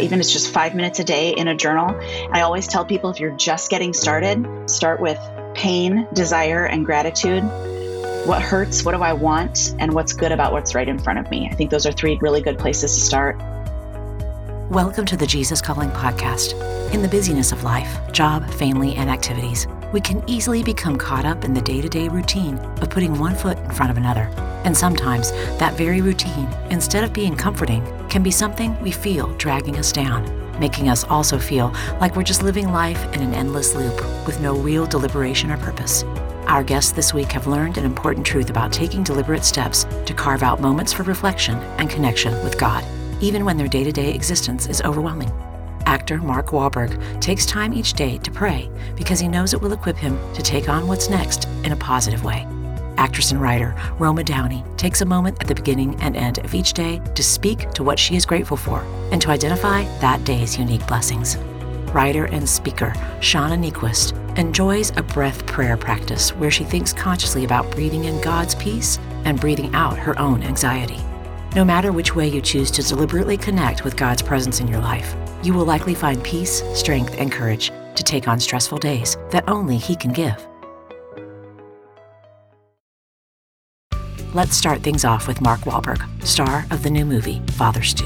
even if it's just five minutes a day in a journal. I always tell people if you're just getting started, start with pain, desire, and gratitude. What hurts? What do I want? And what's good about what's right in front of me? I think those are three really good places to start. Welcome to the Jesus Calling Podcast. In the busyness of life, job, family, and activities, we can easily become caught up in the day to day routine of putting one foot in front of another. And sometimes that very routine, instead of being comforting, can be something we feel dragging us down, making us also feel like we're just living life in an endless loop with no real deliberation or purpose. Our guests this week have learned an important truth about taking deliberate steps to carve out moments for reflection and connection with God, even when their day to day existence is overwhelming. Actor Mark Wahlberg takes time each day to pray because he knows it will equip him to take on what's next in a positive way. Actress and writer Roma Downey takes a moment at the beginning and end of each day to speak to what she is grateful for and to identify that day's unique blessings. Writer and speaker Shauna Niequist enjoys a breath prayer practice where she thinks consciously about breathing in God's peace and breathing out her own anxiety. No matter which way you choose to deliberately connect with God's presence in your life, you will likely find peace, strength, and courage to take on stressful days that only He can give. Let's start things off with Mark Wahlberg, star of the new movie Father Stu.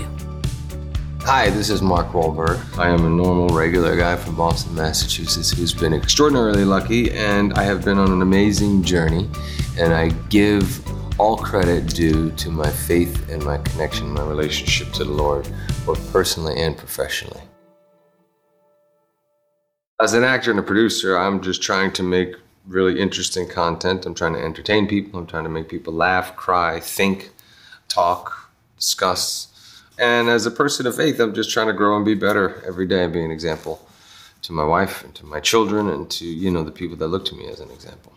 Hi, this is Mark Wahlberg. I am a normal, regular guy from Boston, Massachusetts who's been extraordinarily lucky, and I have been on an amazing journey. And I give all credit due to my faith and my connection, my relationship to the Lord, both personally and professionally. As an actor and a producer, I'm just trying to make really interesting content. I'm trying to entertain people. I'm trying to make people laugh, cry, think, talk, discuss. And as a person of faith, I'm just trying to grow and be better every day and be an example to my wife and to my children and to, you know, the people that look to me as an example.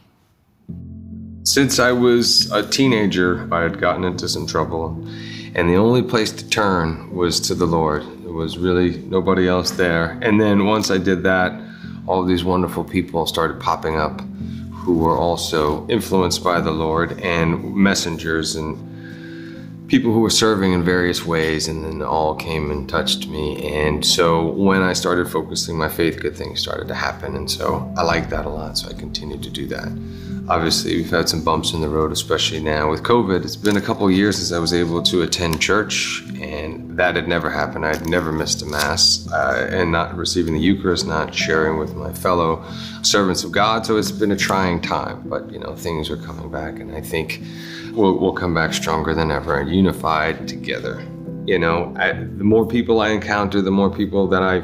Since I was a teenager, I had gotten into some trouble, and the only place to turn was to the Lord. There was really nobody else there. And then once I did that, all these wonderful people started popping up who were also influenced by the Lord and messengers and people who were serving in various ways, and then all came and touched me. And so when I started focusing my faith, good things started to happen. And so I liked that a lot, so I continued to do that. Obviously, we've had some bumps in the road, especially now with COVID. It's been a couple years since I was able to attend church, and that had never happened. I'd never missed a Mass, uh, and not receiving the Eucharist, not sharing with my fellow servants of God. So it's been a trying time, but you know, things are coming back, and I think we'll, we'll come back stronger than ever and unified together. You know, I, the more people I encounter, the more people that I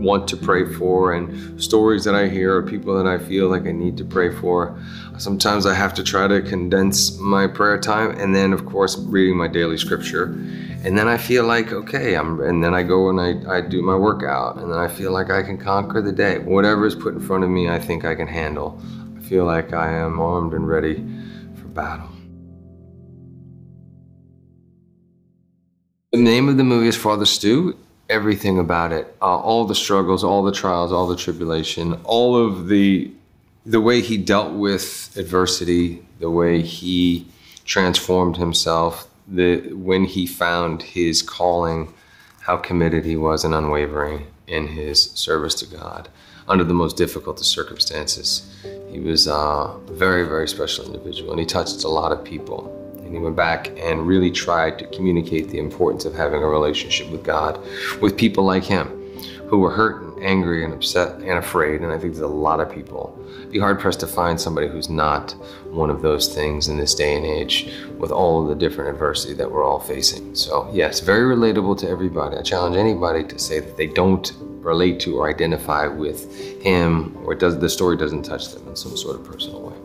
want to pray mm-hmm. for, and stories that I hear of people that I feel like I need to pray for. Sometimes I have to try to condense my prayer time, and then, of course, reading my daily scripture. And then I feel like, okay, I'm, and then I go and I, I do my workout, and then I feel like I can conquer the day. Whatever is put in front of me, I think I can handle. I feel like I am armed and ready for battle. The name of the movie is Father Stu. Everything about it, uh, all the struggles, all the trials, all the tribulation, all of the the way he dealt with adversity, the way he transformed himself, the when he found his calling, how committed he was and unwavering in his service to God under the most difficult of circumstances. He was a very, very special individual, and he touched a lot of people. And he went back and really tried to communicate the importance of having a relationship with God, with people like him, who were hurt and angry and upset and afraid. And I think there's a lot of people. Be hard pressed to find somebody who's not one of those things in this day and age with all of the different adversity that we're all facing. So, yes, very relatable to everybody. I challenge anybody to say that they don't relate to or identify with him or does the story doesn't touch them in some sort of personal way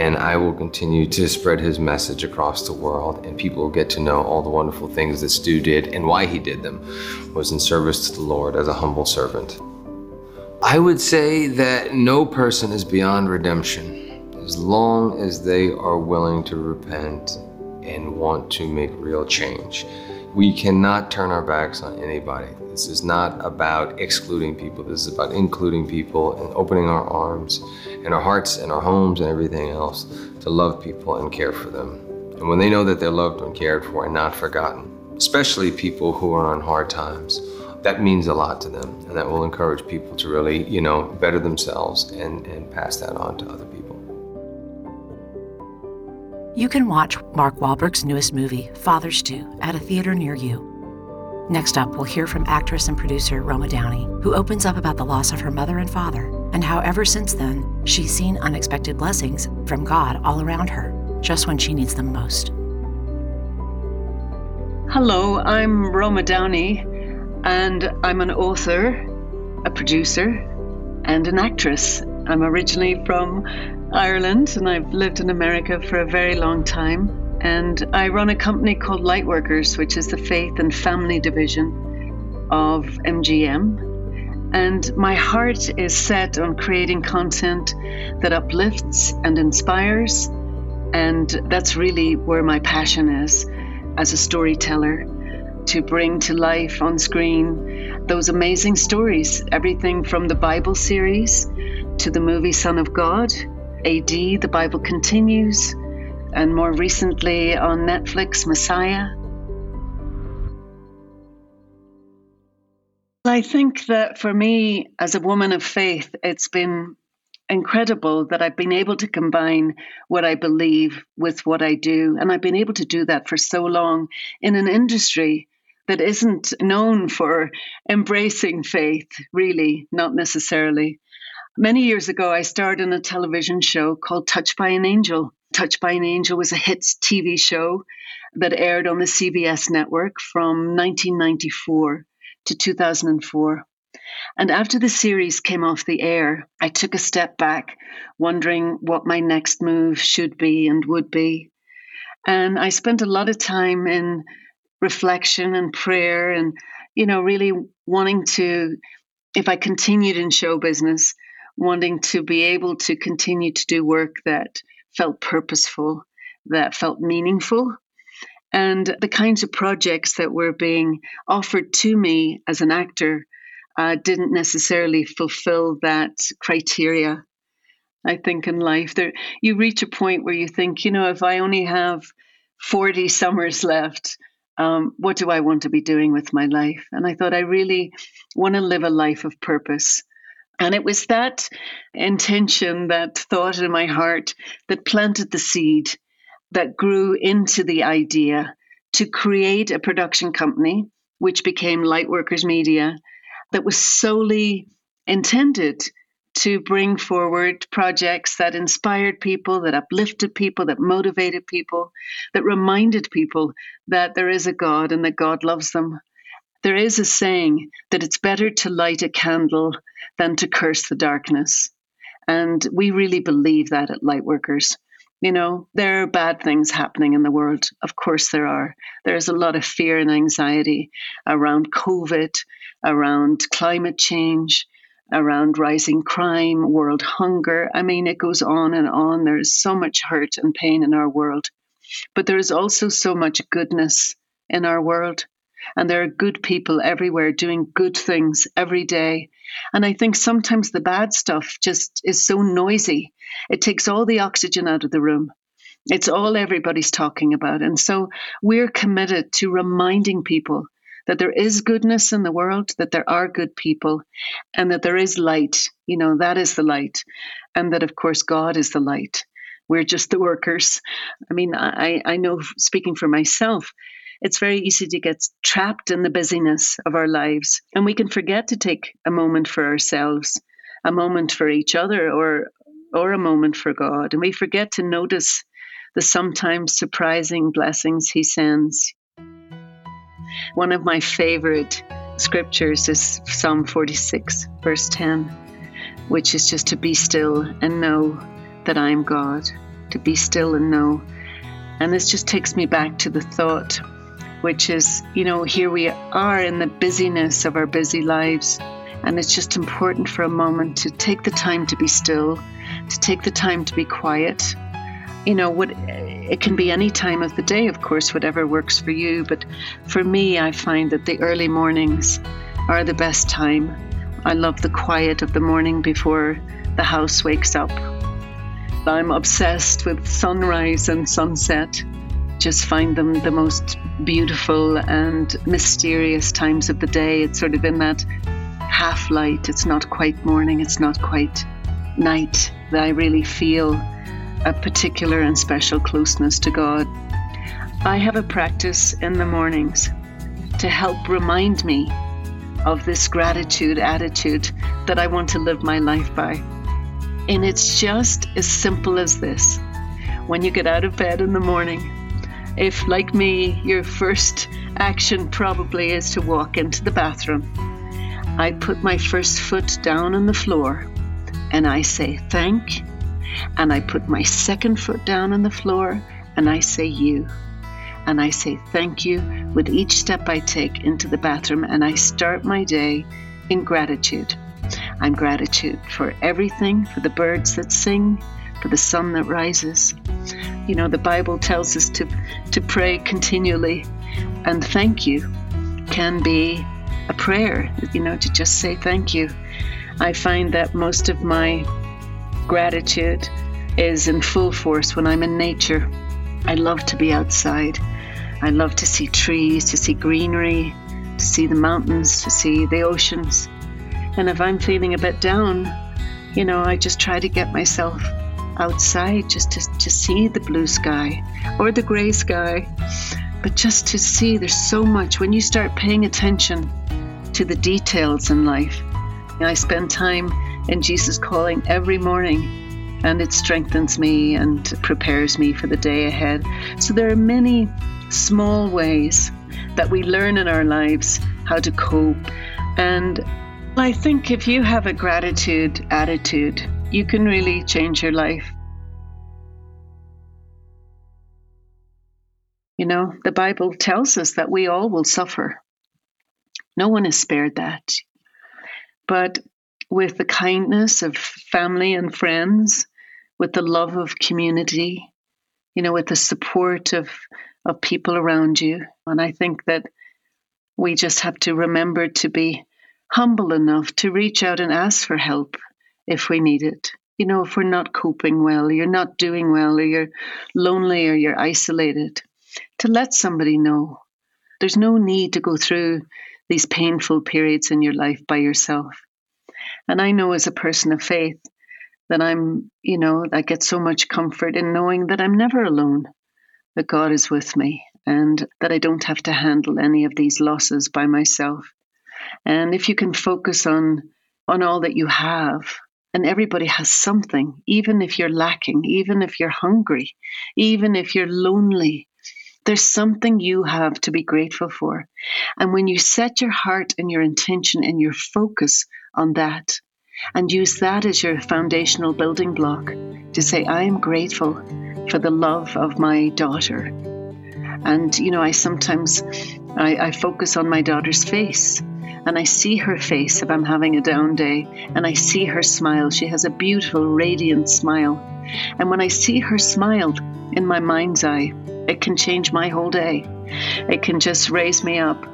and i will continue to spread his message across the world and people will get to know all the wonderful things that stu did and why he did them was in service to the lord as a humble servant i would say that no person is beyond redemption as long as they are willing to repent and want to make real change we cannot turn our backs on anybody. This is not about excluding people. This is about including people and opening our arms and our hearts and our homes and everything else to love people and care for them. And when they know that they're loved and cared for and not forgotten, especially people who are on hard times, that means a lot to them and that will encourage people to really, you know, better themselves and, and pass that on to other people. You can watch Mark Wahlberg's newest movie, Father Stu, at a theater near you. Next up, we'll hear from actress and producer Roma Downey, who opens up about the loss of her mother and father and how ever since then she's seen unexpected blessings from God all around her, just when she needs them most. Hello, I'm Roma Downey, and I'm an author, a producer, and an actress. I'm originally from Ireland and I've lived in America for a very long time. And I run a company called Lightworkers, which is the faith and family division of MGM. And my heart is set on creating content that uplifts and inspires. And that's really where my passion is as a storyteller to bring to life on screen those amazing stories everything from the Bible series to the movie Son of God, AD, The Bible Continues, and more recently on Netflix, Messiah. I think that for me, as a woman of faith, it's been incredible that I've been able to combine what I believe with what I do. And I've been able to do that for so long in an industry that isn't known for embracing faith, really, not necessarily. Many years ago, I starred in a television show called Touched by an Angel. Touched by an Angel was a hit TV show that aired on the CBS network from 1994 to 2004. And after the series came off the air, I took a step back, wondering what my next move should be and would be. And I spent a lot of time in reflection and prayer and, you know, really wanting to, if I continued in show business, wanting to be able to continue to do work that felt purposeful, that felt meaningful. And the kinds of projects that were being offered to me as an actor uh, didn't necessarily fulfill that criteria. I think in life, there you reach a point where you think, you know, if I only have 40 summers left, um, what do I want to be doing with my life? And I thought I really want to live a life of purpose. And it was that intention, that thought in my heart that planted the seed that grew into the idea to create a production company, which became Lightworkers Media, that was solely intended to bring forward projects that inspired people, that uplifted people, that motivated people, that reminded people that there is a God and that God loves them. There is a saying that it's better to light a candle than to curse the darkness. And we really believe that at Lightworkers. You know, there are bad things happening in the world. Of course, there are. There's a lot of fear and anxiety around COVID, around climate change, around rising crime, world hunger. I mean, it goes on and on. There is so much hurt and pain in our world. But there is also so much goodness in our world. And there are good people everywhere doing good things every day. And I think sometimes the bad stuff just is so noisy. It takes all the oxygen out of the room. It's all everybody's talking about. And so we're committed to reminding people that there is goodness in the world, that there are good people, and that there is light. You know, that is the light. And that, of course, God is the light. We're just the workers. I mean, I, I know speaking for myself, it's very easy to get trapped in the busyness of our lives. And we can forget to take a moment for ourselves, a moment for each other, or, or a moment for God. And we forget to notice the sometimes surprising blessings He sends. One of my favorite scriptures is Psalm 46, verse 10, which is just to be still and know that I am God, to be still and know. And this just takes me back to the thought, which is, you know, here we are in the busyness of our busy lives. And it's just important for a moment to take the time to be still, to take the time to be quiet. You know, what it can be any time of the day, of course, whatever works for you. But for me, I find that the early mornings are the best time. I love the quiet of the morning before the house wakes up. I'm obsessed with sunrise and sunset. Just find them the most beautiful and mysterious times of the day. It's sort of in that half light. It's not quite morning, it's not quite night that I really feel a particular and special closeness to God. I have a practice in the mornings to help remind me of this gratitude attitude that I want to live my life by. And it's just as simple as this. When you get out of bed in the morning, if, like me, your first action probably is to walk into the bathroom, I put my first foot down on the floor and I say thank, and I put my second foot down on the floor and I say you. And I say thank you with each step I take into the bathroom, and I start my day in gratitude. I'm gratitude for everything, for the birds that sing, for the sun that rises. You know, the Bible tells us to, to pray continually, and thank you can be a prayer, you know, to just say thank you. I find that most of my gratitude is in full force when I'm in nature. I love to be outside. I love to see trees, to see greenery, to see the mountains, to see the oceans. And if I'm feeling a bit down, you know, I just try to get myself outside just to, to see the blue sky or the gray sky. But just to see, there's so much. When you start paying attention to the details in life, and I spend time in Jesus Calling every morning, and it strengthens me and prepares me for the day ahead. So there are many small ways that we learn in our lives how to cope. And I think if you have a gratitude attitude, you can really change your life. You know, the Bible tells us that we all will suffer. No one is spared that. But with the kindness of family and friends, with the love of community, you know, with the support of, of people around you. And I think that we just have to remember to be humble enough to reach out and ask for help if we need it. You know, if we're not coping well, you're not doing well, or you're lonely, or you're isolated, to let somebody know. There's no need to go through these painful periods in your life by yourself. And I know as a person of faith that I'm, you know, I get so much comfort in knowing that I'm never alone, that God is with me, and that I don't have to handle any of these losses by myself. And if you can focus on on all that you have, and everybody has something, even if you're lacking, even if you're hungry, even if you're lonely, there's something you have to be grateful for. And when you set your heart and your intention and your focus on that, and use that as your foundational building block to say, I am grateful for the love of my daughter. And, you know, I sometimes I, I focus on my daughter's face and I see her face if I'm having a down day, and I see her smile. She has a beautiful, radiant smile. And when I see her smile in my mind's eye, it can change my whole day. It can just raise me up.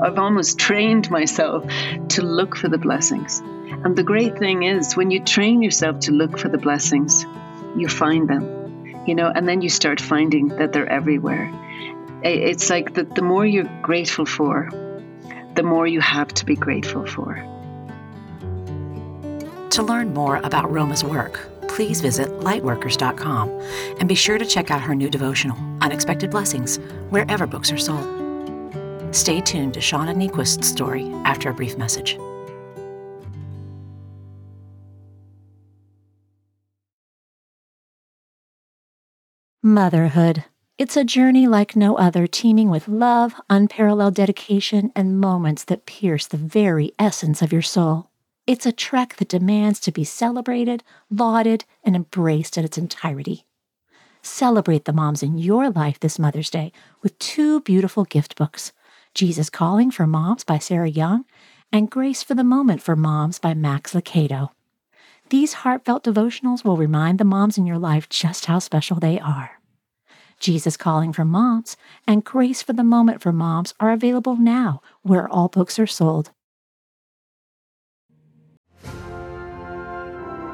I've almost trained myself to look for the blessings. And the great thing is, when you train yourself to look for the blessings, you find them, you know, and then you start finding that they're everywhere. It's like the, the more you're grateful for, the more you have to be grateful for. To learn more about Roma's work, please visit lightworkers.com and be sure to check out her new devotional, Unexpected Blessings, wherever books are sold. Stay tuned to Shauna Niequist's story after a brief message. Motherhood. It's a journey like no other, teeming with love, unparalleled dedication, and moments that pierce the very essence of your soul. It's a trek that demands to be celebrated, lauded, and embraced in its entirety. Celebrate the moms in your life this Mother's Day with two beautiful gift books Jesus Calling for Moms by Sarah Young and Grace for the Moment for Moms by Max Lucado. These heartfelt devotionals will remind the moms in your life just how special they are. Jesus Calling for Moms and Grace for the Moment for Moms are available now where all books are sold.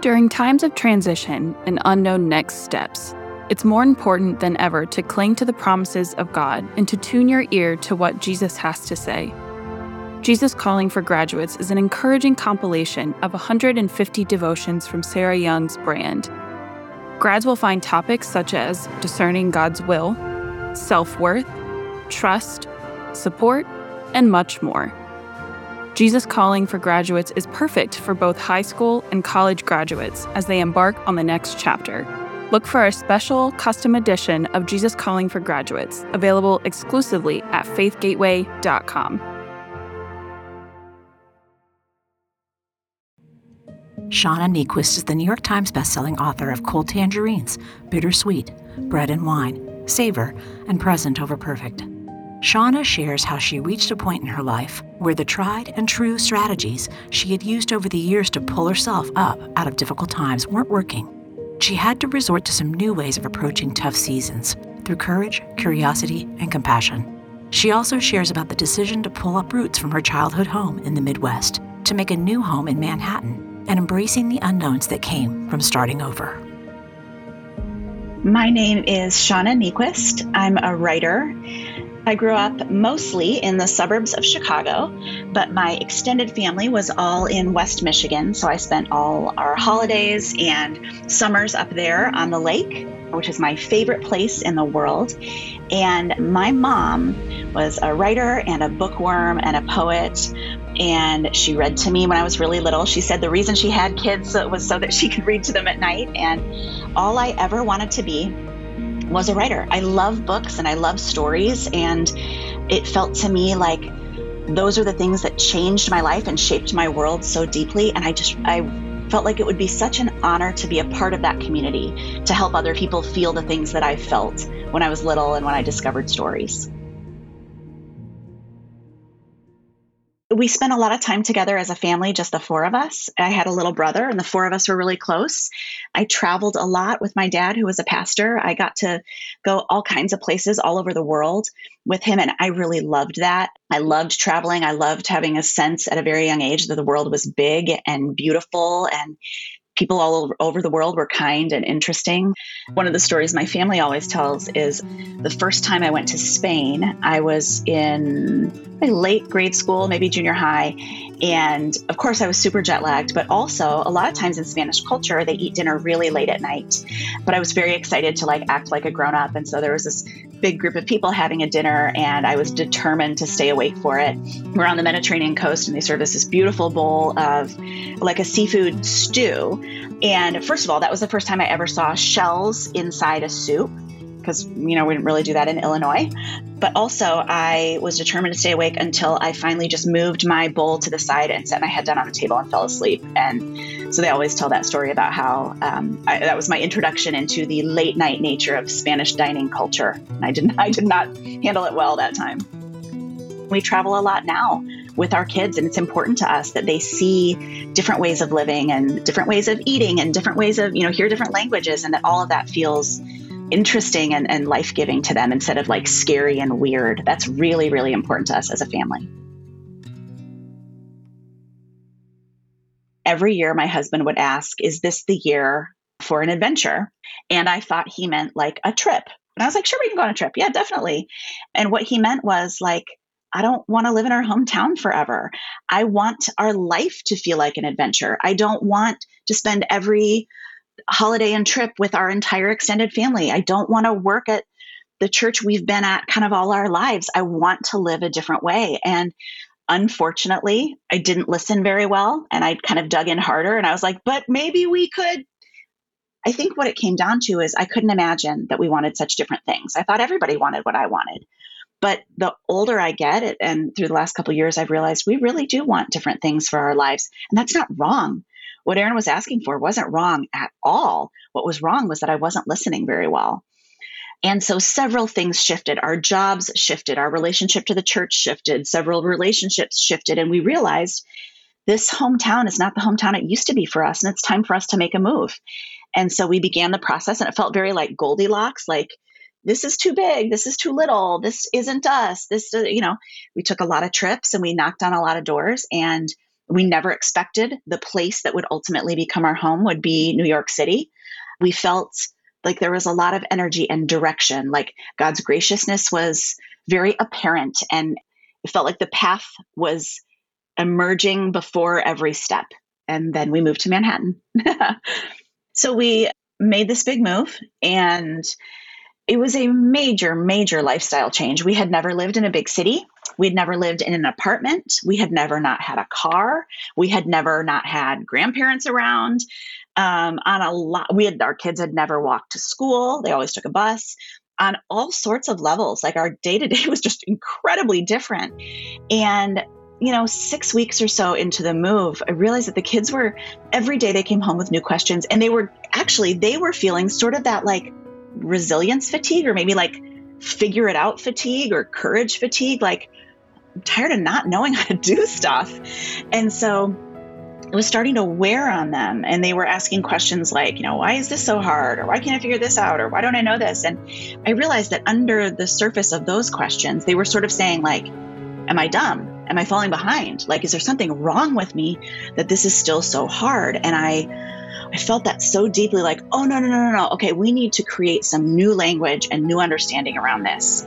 During times of transition and unknown next steps, it's more important than ever to cling to the promises of God and to tune your ear to what Jesus has to say. Jesus Calling for Graduates is an encouraging compilation of 150 devotions from Sarah Young's brand. Grads will find topics such as discerning God's will, self worth, trust, support, and much more. Jesus Calling for Graduates is perfect for both high school and college graduates as they embark on the next chapter. Look for a special custom edition of Jesus Calling for Graduates, available exclusively at faithgateway.com. Shauna Niequist is the New York Times bestselling author of Cold Tangerines, Bittersweet, Bread and Wine, Savor, and Present Over Perfect. Shauna shares how she reached a point in her life where the tried and true strategies she had used over the years to pull herself up out of difficult times weren't working. She had to resort to some new ways of approaching tough seasons through courage, curiosity, and compassion. She also shares about the decision to pull up roots from her childhood home in the Midwest to make a new home in Manhattan and embracing the unknowns that came from starting over. My name is Shauna Niequist. I'm a writer. I grew up mostly in the suburbs of Chicago, but my extended family was all in West Michigan. So I spent all our holidays and summers up there on the lake, which is my favorite place in the world. And my mom was a writer and a bookworm and a poet. And she read to me when I was really little. She said the reason she had kids was so that she could read to them at night. And all I ever wanted to be was a writer. I love books and I love stories, and it felt to me like those are the things that changed my life and shaped my world so deeply. And I just, I felt like it would be such an honor to be a part of that community, to help other people feel the things that I felt when I was little and when I discovered stories. We spent a lot of time together as a family, just the four of us. I had a little brother, and the four of us were really close. I traveled a lot with my dad, who was a pastor. I got to go all kinds of places all over the world with him, and I really loved that. I loved traveling. I loved having a sense at a very young age that the world was big and beautiful and people all over the world were kind and interesting. One of the stories my family always tells is the first time I went to Spain, I was in late grade school, maybe junior high. And of course, I was super jet lagged, but also a lot of times in Spanish culture, they eat dinner really late at night. But I was very excited to like act like a grown up. And so there was this big group of people having a dinner, and I was determined to stay awake for it. We're on the Mediterranean coast, and they serve us this beautiful bowl of like a seafood stew. And first of all, that was the first time I ever saw shells inside a soup because you know we didn't really do that in Illinois. But also, I was determined to stay awake until I finally just moved my bowl to the side and set my head down on the table and fell asleep. And so they always tell that story about how um, I, that was my introduction into the late night nature of Spanish dining culture. And I didn't, I did not handle it well that time. We travel a lot now with our kids, and it's important to us that they see different ways of living and different ways of eating and different ways of, you know, hear different languages, and that all of that feels interesting and, and life giving to them instead of like scary and weird. That's really, really important to us as a family. Every year, my husband would ask, Is this the year for an adventure? And I thought he meant like a trip. And I was like, Sure, we can go on a trip. Yeah, definitely. And what he meant was like, I don't want to live in our hometown forever. I want our life to feel like an adventure. I don't want to spend every holiday and trip with our entire extended family. I don't want to work at the church we've been at kind of all our lives. I want to live a different way. And unfortunately, I didn't listen very well and I kind of dug in harder and I was like, but maybe we could. I think what it came down to is I couldn't imagine that we wanted such different things. I thought everybody wanted what I wanted. But the older I get, and through the last couple years, I've realized we really do want different things for our lives. And that's not wrong what Aaron was asking for wasn't wrong at all. What was wrong was that I wasn't listening very well. And so several things shifted. Our jobs shifted, our relationship to the church shifted, several relationships shifted, and we realized this hometown is not the hometown it used to be for us, and it's time for us to make a move. And so we began the process, and it felt very like Goldilocks, like this is too big, this is too little, this isn't us. This, uh, you know, we took a lot of trips and we knocked on a lot of doors, and we never expected the place that would ultimately become our home would be New York City. We felt like there was a lot of energy and direction. Like God's graciousness was very apparent and it felt like the path was emerging before every step. And then we moved to Manhattan. so we made this big move and it was a major, major lifestyle change. We had never lived in a big city. We'd never lived in an apartment. We had never not had a car. We had never not had grandparents around. Um, on a lot, we had our kids had never walked to school. They always took a bus. On all sorts of levels, like our day to day was just incredibly different. And you know, six weeks or so into the move, I realized that the kids were every day they came home with new questions, and they were actually they were feeling sort of that like resilience fatigue, or maybe like figure it out fatigue or courage fatigue. Like I'm tired of not knowing how to do stuff. And so it was starting to wear on them. And they were asking questions like, you know, why is this so hard? Or why can't I figure this out? Or why don't I know this? And I realized that under the surface of those questions, they were sort of saying, like, am I dumb? Am I falling behind? Like, is there something wrong with me that this is still so hard? And I, I felt that so deeply like, oh, no, no, no, no, no. Okay, we need to create some new language and new understanding around this.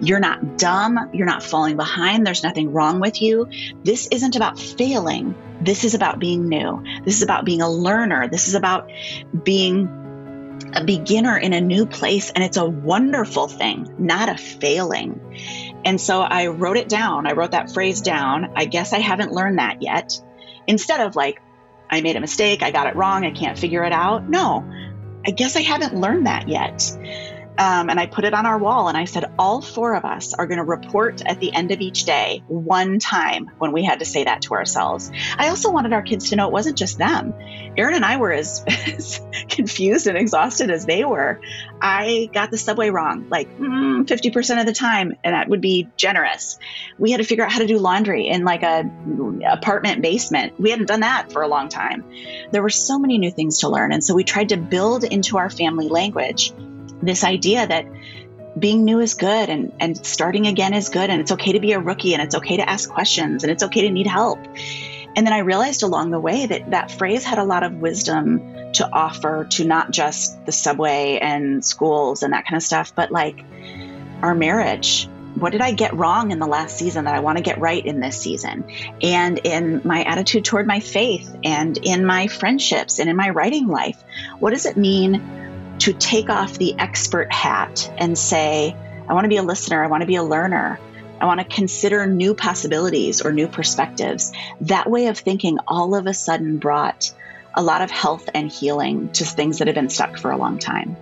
You're not dumb. You're not falling behind. There's nothing wrong with you. This isn't about failing. This is about being new. This is about being a learner. This is about being a beginner in a new place. And it's a wonderful thing, not a failing. And so I wrote it down. I wrote that phrase down. I guess I haven't learned that yet. Instead of like, I made a mistake, I got it wrong, I can't figure it out. No, I guess I haven't learned that yet. Um, and I put it on our wall and I said, all four of us are going to report at the end of each day one time when we had to say that to ourselves. I also wanted our kids to know it wasn't just them. Aaron and I were as, as confused and exhausted as they were. I got the subway wrong like mm, 50% of the time, and that would be generous. We had to figure out how to do laundry in like a apartment basement. We hadn't done that for a long time. There were so many new things to learn. And so we tried to build into our family language this idea that being new is good and, and starting again is good and it's okay to be a rookie and it's okay to ask questions and it's okay to need help. And then I realized along the way that that phrase had a lot of wisdom to offer to not just the subway and schools and that kind of stuff, but like our marriage. What did I get wrong in the last season that I want to get right in this season? And in my attitude toward my faith and in my friendships and in my writing life, what does it mean to take off the expert hat and say, I want to be a listener, I want to be a learner. I want to consider new possibilities or new perspectives. That way of thinking all of a sudden brought a lot of health and healing to things that have been stuck for a long time.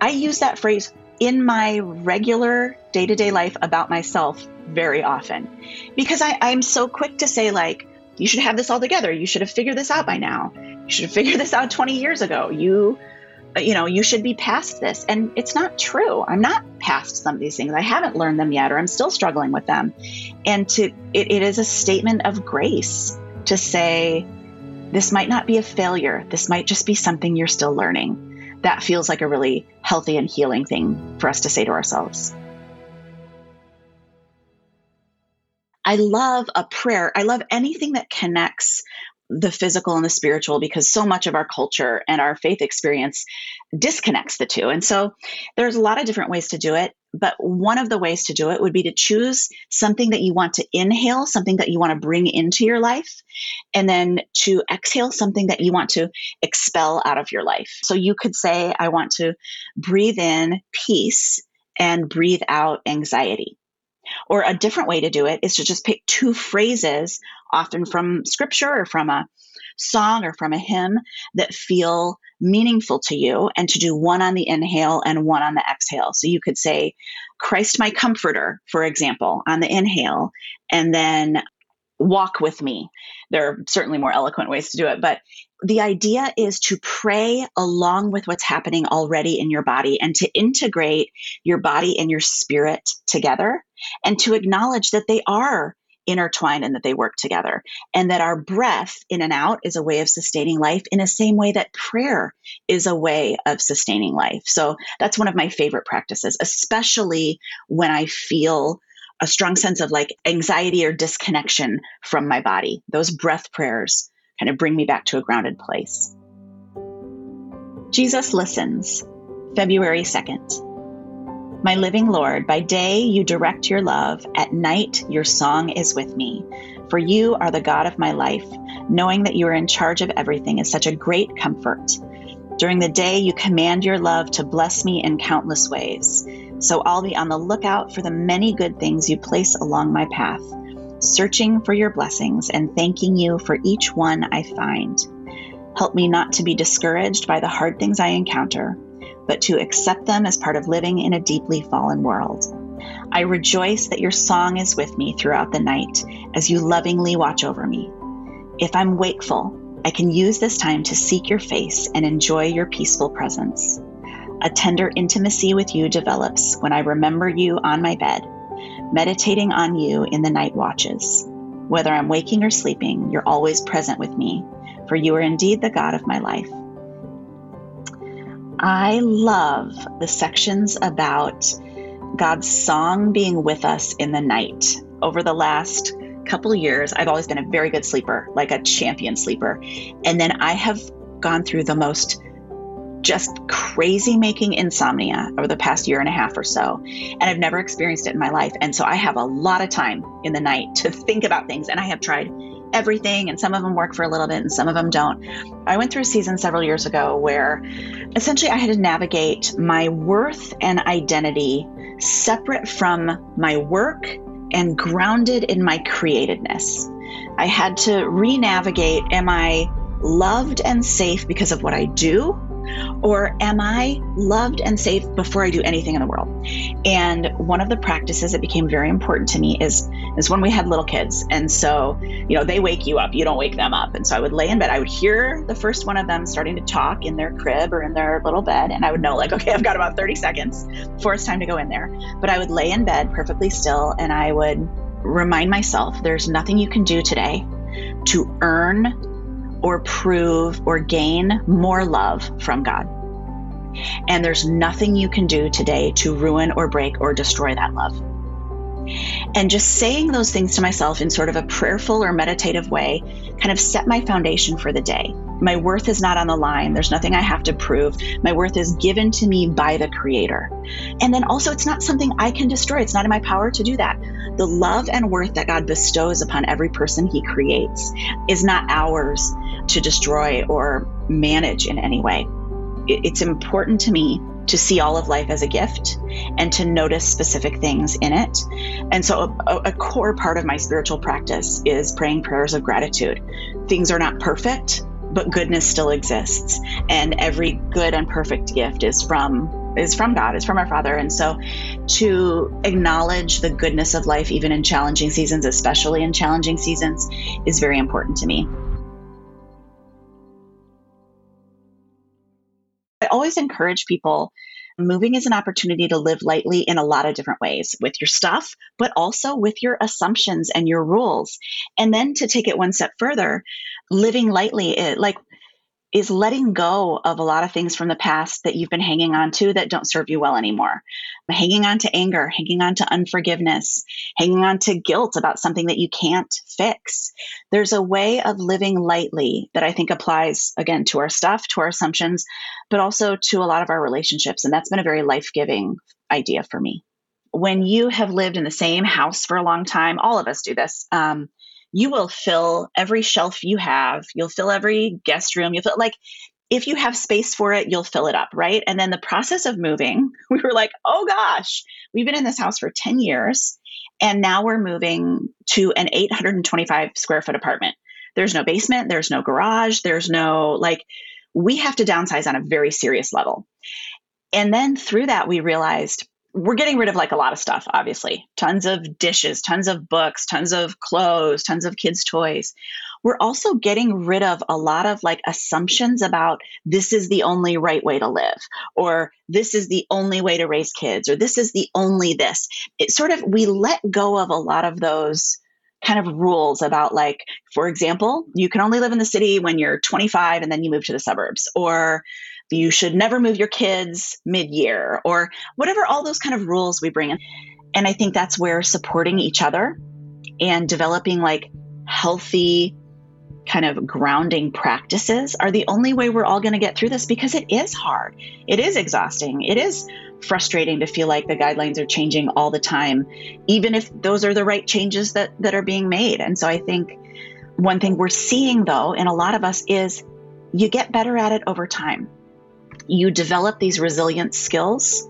I use that phrase in my regular day to day life about myself very often because I, I'm so quick to say, like, you should have this all together. You should have figured this out by now. You should have figured this out 20 years ago. You you know, you should be past this. And it's not true. I'm not past some of these things. I haven't learned them yet, or I'm still struggling with them. And to it, it is a statement of grace to say, this might not be a failure. This might just be something you're still learning. That feels like a really healthy and healing thing for us to say to ourselves. I love a prayer. I love anything that connects the physical and the spiritual because so much of our culture and our faith experience disconnects the two. And so there's a lot of different ways to do it, but one of the ways to do it would be to choose something that you want to inhale, something that you want to bring into your life, and then to exhale something that you want to expel out of your life. So you could say, I want to breathe in peace and breathe out anxiety. Or a different way to do it is to just pick two phrases, often from scripture or from a song or from a hymn, that feel meaningful to you, and to do one on the inhale and one on the exhale. So you could say, Christ my comforter, for example, on the inhale, and then walk with me. There are certainly more eloquent ways to do it, but the idea is to pray along with what's happening already in your body and to integrate your body and your spirit together and to acknowledge that they are intertwined and that they work together and that our breath in and out is a way of sustaining life in the same way that prayer is a way of sustaining life. So that's one of my favorite practices, especially when I feel a strong sense of like anxiety or disconnection from my body. Those breath prayers kind of bring me back to a grounded place. Jesus listens. February 2nd. My living Lord, by day you direct your love, at night your song is with me. For you are the God of my life. Knowing that you are in charge of everything is such a great comfort. During the day, you command your love to bless me in countless ways. So I'll be on the lookout for the many good things you place along my path, searching for your blessings and thanking you for each one I find. Help me not to be discouraged by the hard things I encounter, but to accept them as part of living in a deeply fallen world. I rejoice that your song is with me throughout the night as you lovingly watch over me. If I'm wakeful, I can use this time to seek your face and enjoy your peaceful presence. A tender intimacy with you develops when I remember you on my bed, meditating on you in the night watches. Whether I'm waking or sleeping, you're always present with me, for you are indeed the God of my life. I love the sections about God's song being with us in the night. Over the last couple years, I've always been a very good sleeper, like a champion sleeper. And then I have gone through the most just crazy making insomnia over the past year and a half or so. And I've never experienced it in my life. And so I have a lot of time in the night to think about things. And I have tried everything, and some of them work for a little bit and some of them don't. I went through a season several years ago where essentially I had to navigate my worth and identity separate from my work and grounded in my createdness. I had to re navigate am I loved and safe because of what I do? Or am I loved and safe before I do anything in the world? And one of the practices that became very important to me is is when we had little kids. And so, you know, they wake you up, you don't wake them up. And so I would lay in bed, I would hear the first one of them starting to talk in their crib or in their little bed, and I would know like, okay, I've got about 30 seconds before it's time to go in there. But I would lay in bed perfectly still and I would remind myself there's nothing you can do today to earn or prove or gain more love from God. And there's nothing you can do today to ruin or break or destroy that love. And just saying those things to myself in sort of a prayerful or meditative way kind of set my foundation for the day. My worth is not on the line. There's nothing I have to prove. My worth is given to me by the Creator. And then also, it's not something I can destroy. It's not in my power to do that. The love and worth that God bestows upon every person He creates is not ours to destroy or manage in any way. It's important to me to see all of life as a gift and to notice specific things in it. And so, a, a, core part of my spiritual practice is praying prayers of gratitude. Things are not perfect, but goodness still exists, and every good and perfect gift is from is from God, is from our Father. And so, to acknowledge the goodness of life, even in challenging seasons, especially in challenging seasons, is very important to me. Always encourage people moving is an opportunity to live lightly in a lot of different ways with your stuff, but also with your assumptions and your rules. And then to take it one step further, living lightly, it, like is letting go of a lot of things from the past that you've been hanging on to that don't serve you well anymore. Hanging on to anger, hanging on to unforgiveness, hanging on to guilt about something that you can't fix. There's a way of living lightly that I think applies again to our stuff, to our assumptions, but also to a lot of our relationships. And that's been a very life giving idea for me. When you have lived in the same house for a long time, all of us do this. Um, you will fill every shelf you have. You'll fill every guest room. You'll fill like if you have space for it, you'll fill it up, right? And then the process of moving, we were like, oh gosh, we've been in this house for 10 years. And now we're moving to an 825 square foot apartment. There's no basement, there's no garage, there's no like, we have to downsize on a very serious level. And then through that, we realized we're getting rid of like a lot of stuff, obviously. Tons of dishes, tons of books, tons of clothes, tons of kids' toys. We're also getting rid of a lot of like assumptions about this is the only right way to live, or this is the only way to raise kids, or this is the only this. It sort of, we let go of a lot of those kind of rules about like for example you can only live in the city when you're 25 and then you move to the suburbs or you should never move your kids mid year, or whatever, all those kind of rules we bring in. And I think that's where supporting each other and developing like healthy kind of grounding practices are the only way we're all going to get through this because it is hard. It is exhausting. It is frustrating to feel like the guidelines are changing all the time, even if those are the right changes that, that are being made. And so I think one thing we're seeing, though, in a lot of us is you get better at it over time. You develop these resilient skills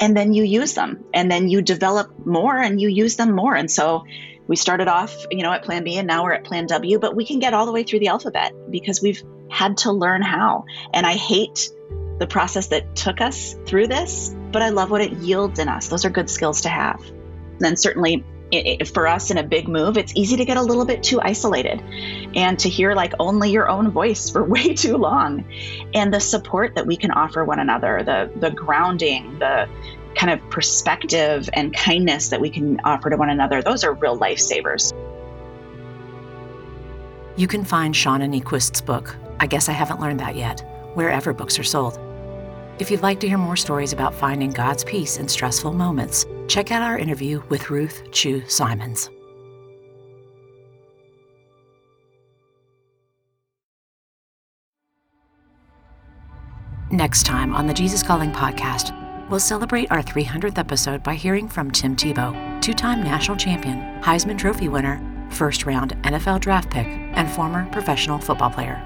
and then you use them and then you develop more and you use them more. And so we started off, you know, at plan B and now we're at plan W, but we can get all the way through the alphabet because we've had to learn how. And I hate the process that took us through this, but I love what it yields in us. Those are good skills to have. And then certainly it, for us in a big move, it's easy to get a little bit too isolated and to hear like only your own voice for way too long. And the support that we can offer one another, the the grounding, the kind of perspective and kindness that we can offer to one another, those are real lifesavers. You can find Shauna Niequist's book, I Guess I Haven't Learned That Yet, wherever books are sold. If you'd like to hear more stories about finding God's peace in stressful moments, check out our interview with Ruth Chou Simons. Next time on the Jesus Calling podcast, we'll celebrate our 300th episode by hearing from Tim Tebow, two time national champion, Heisman Trophy winner, first round NFL draft pick, and former professional football player.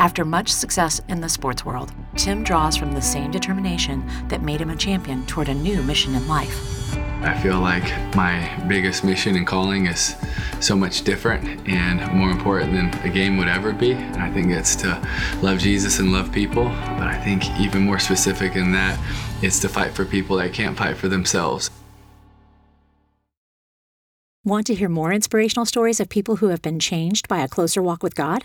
After much success in the sports world, Tim draws from the same determination that made him a champion toward a new mission in life. I feel like my biggest mission and calling is so much different and more important than a game would ever be. And I think it's to love Jesus and love people. But I think even more specific than that, it's to fight for people that can't fight for themselves. Want to hear more inspirational stories of people who have been changed by a closer walk with God?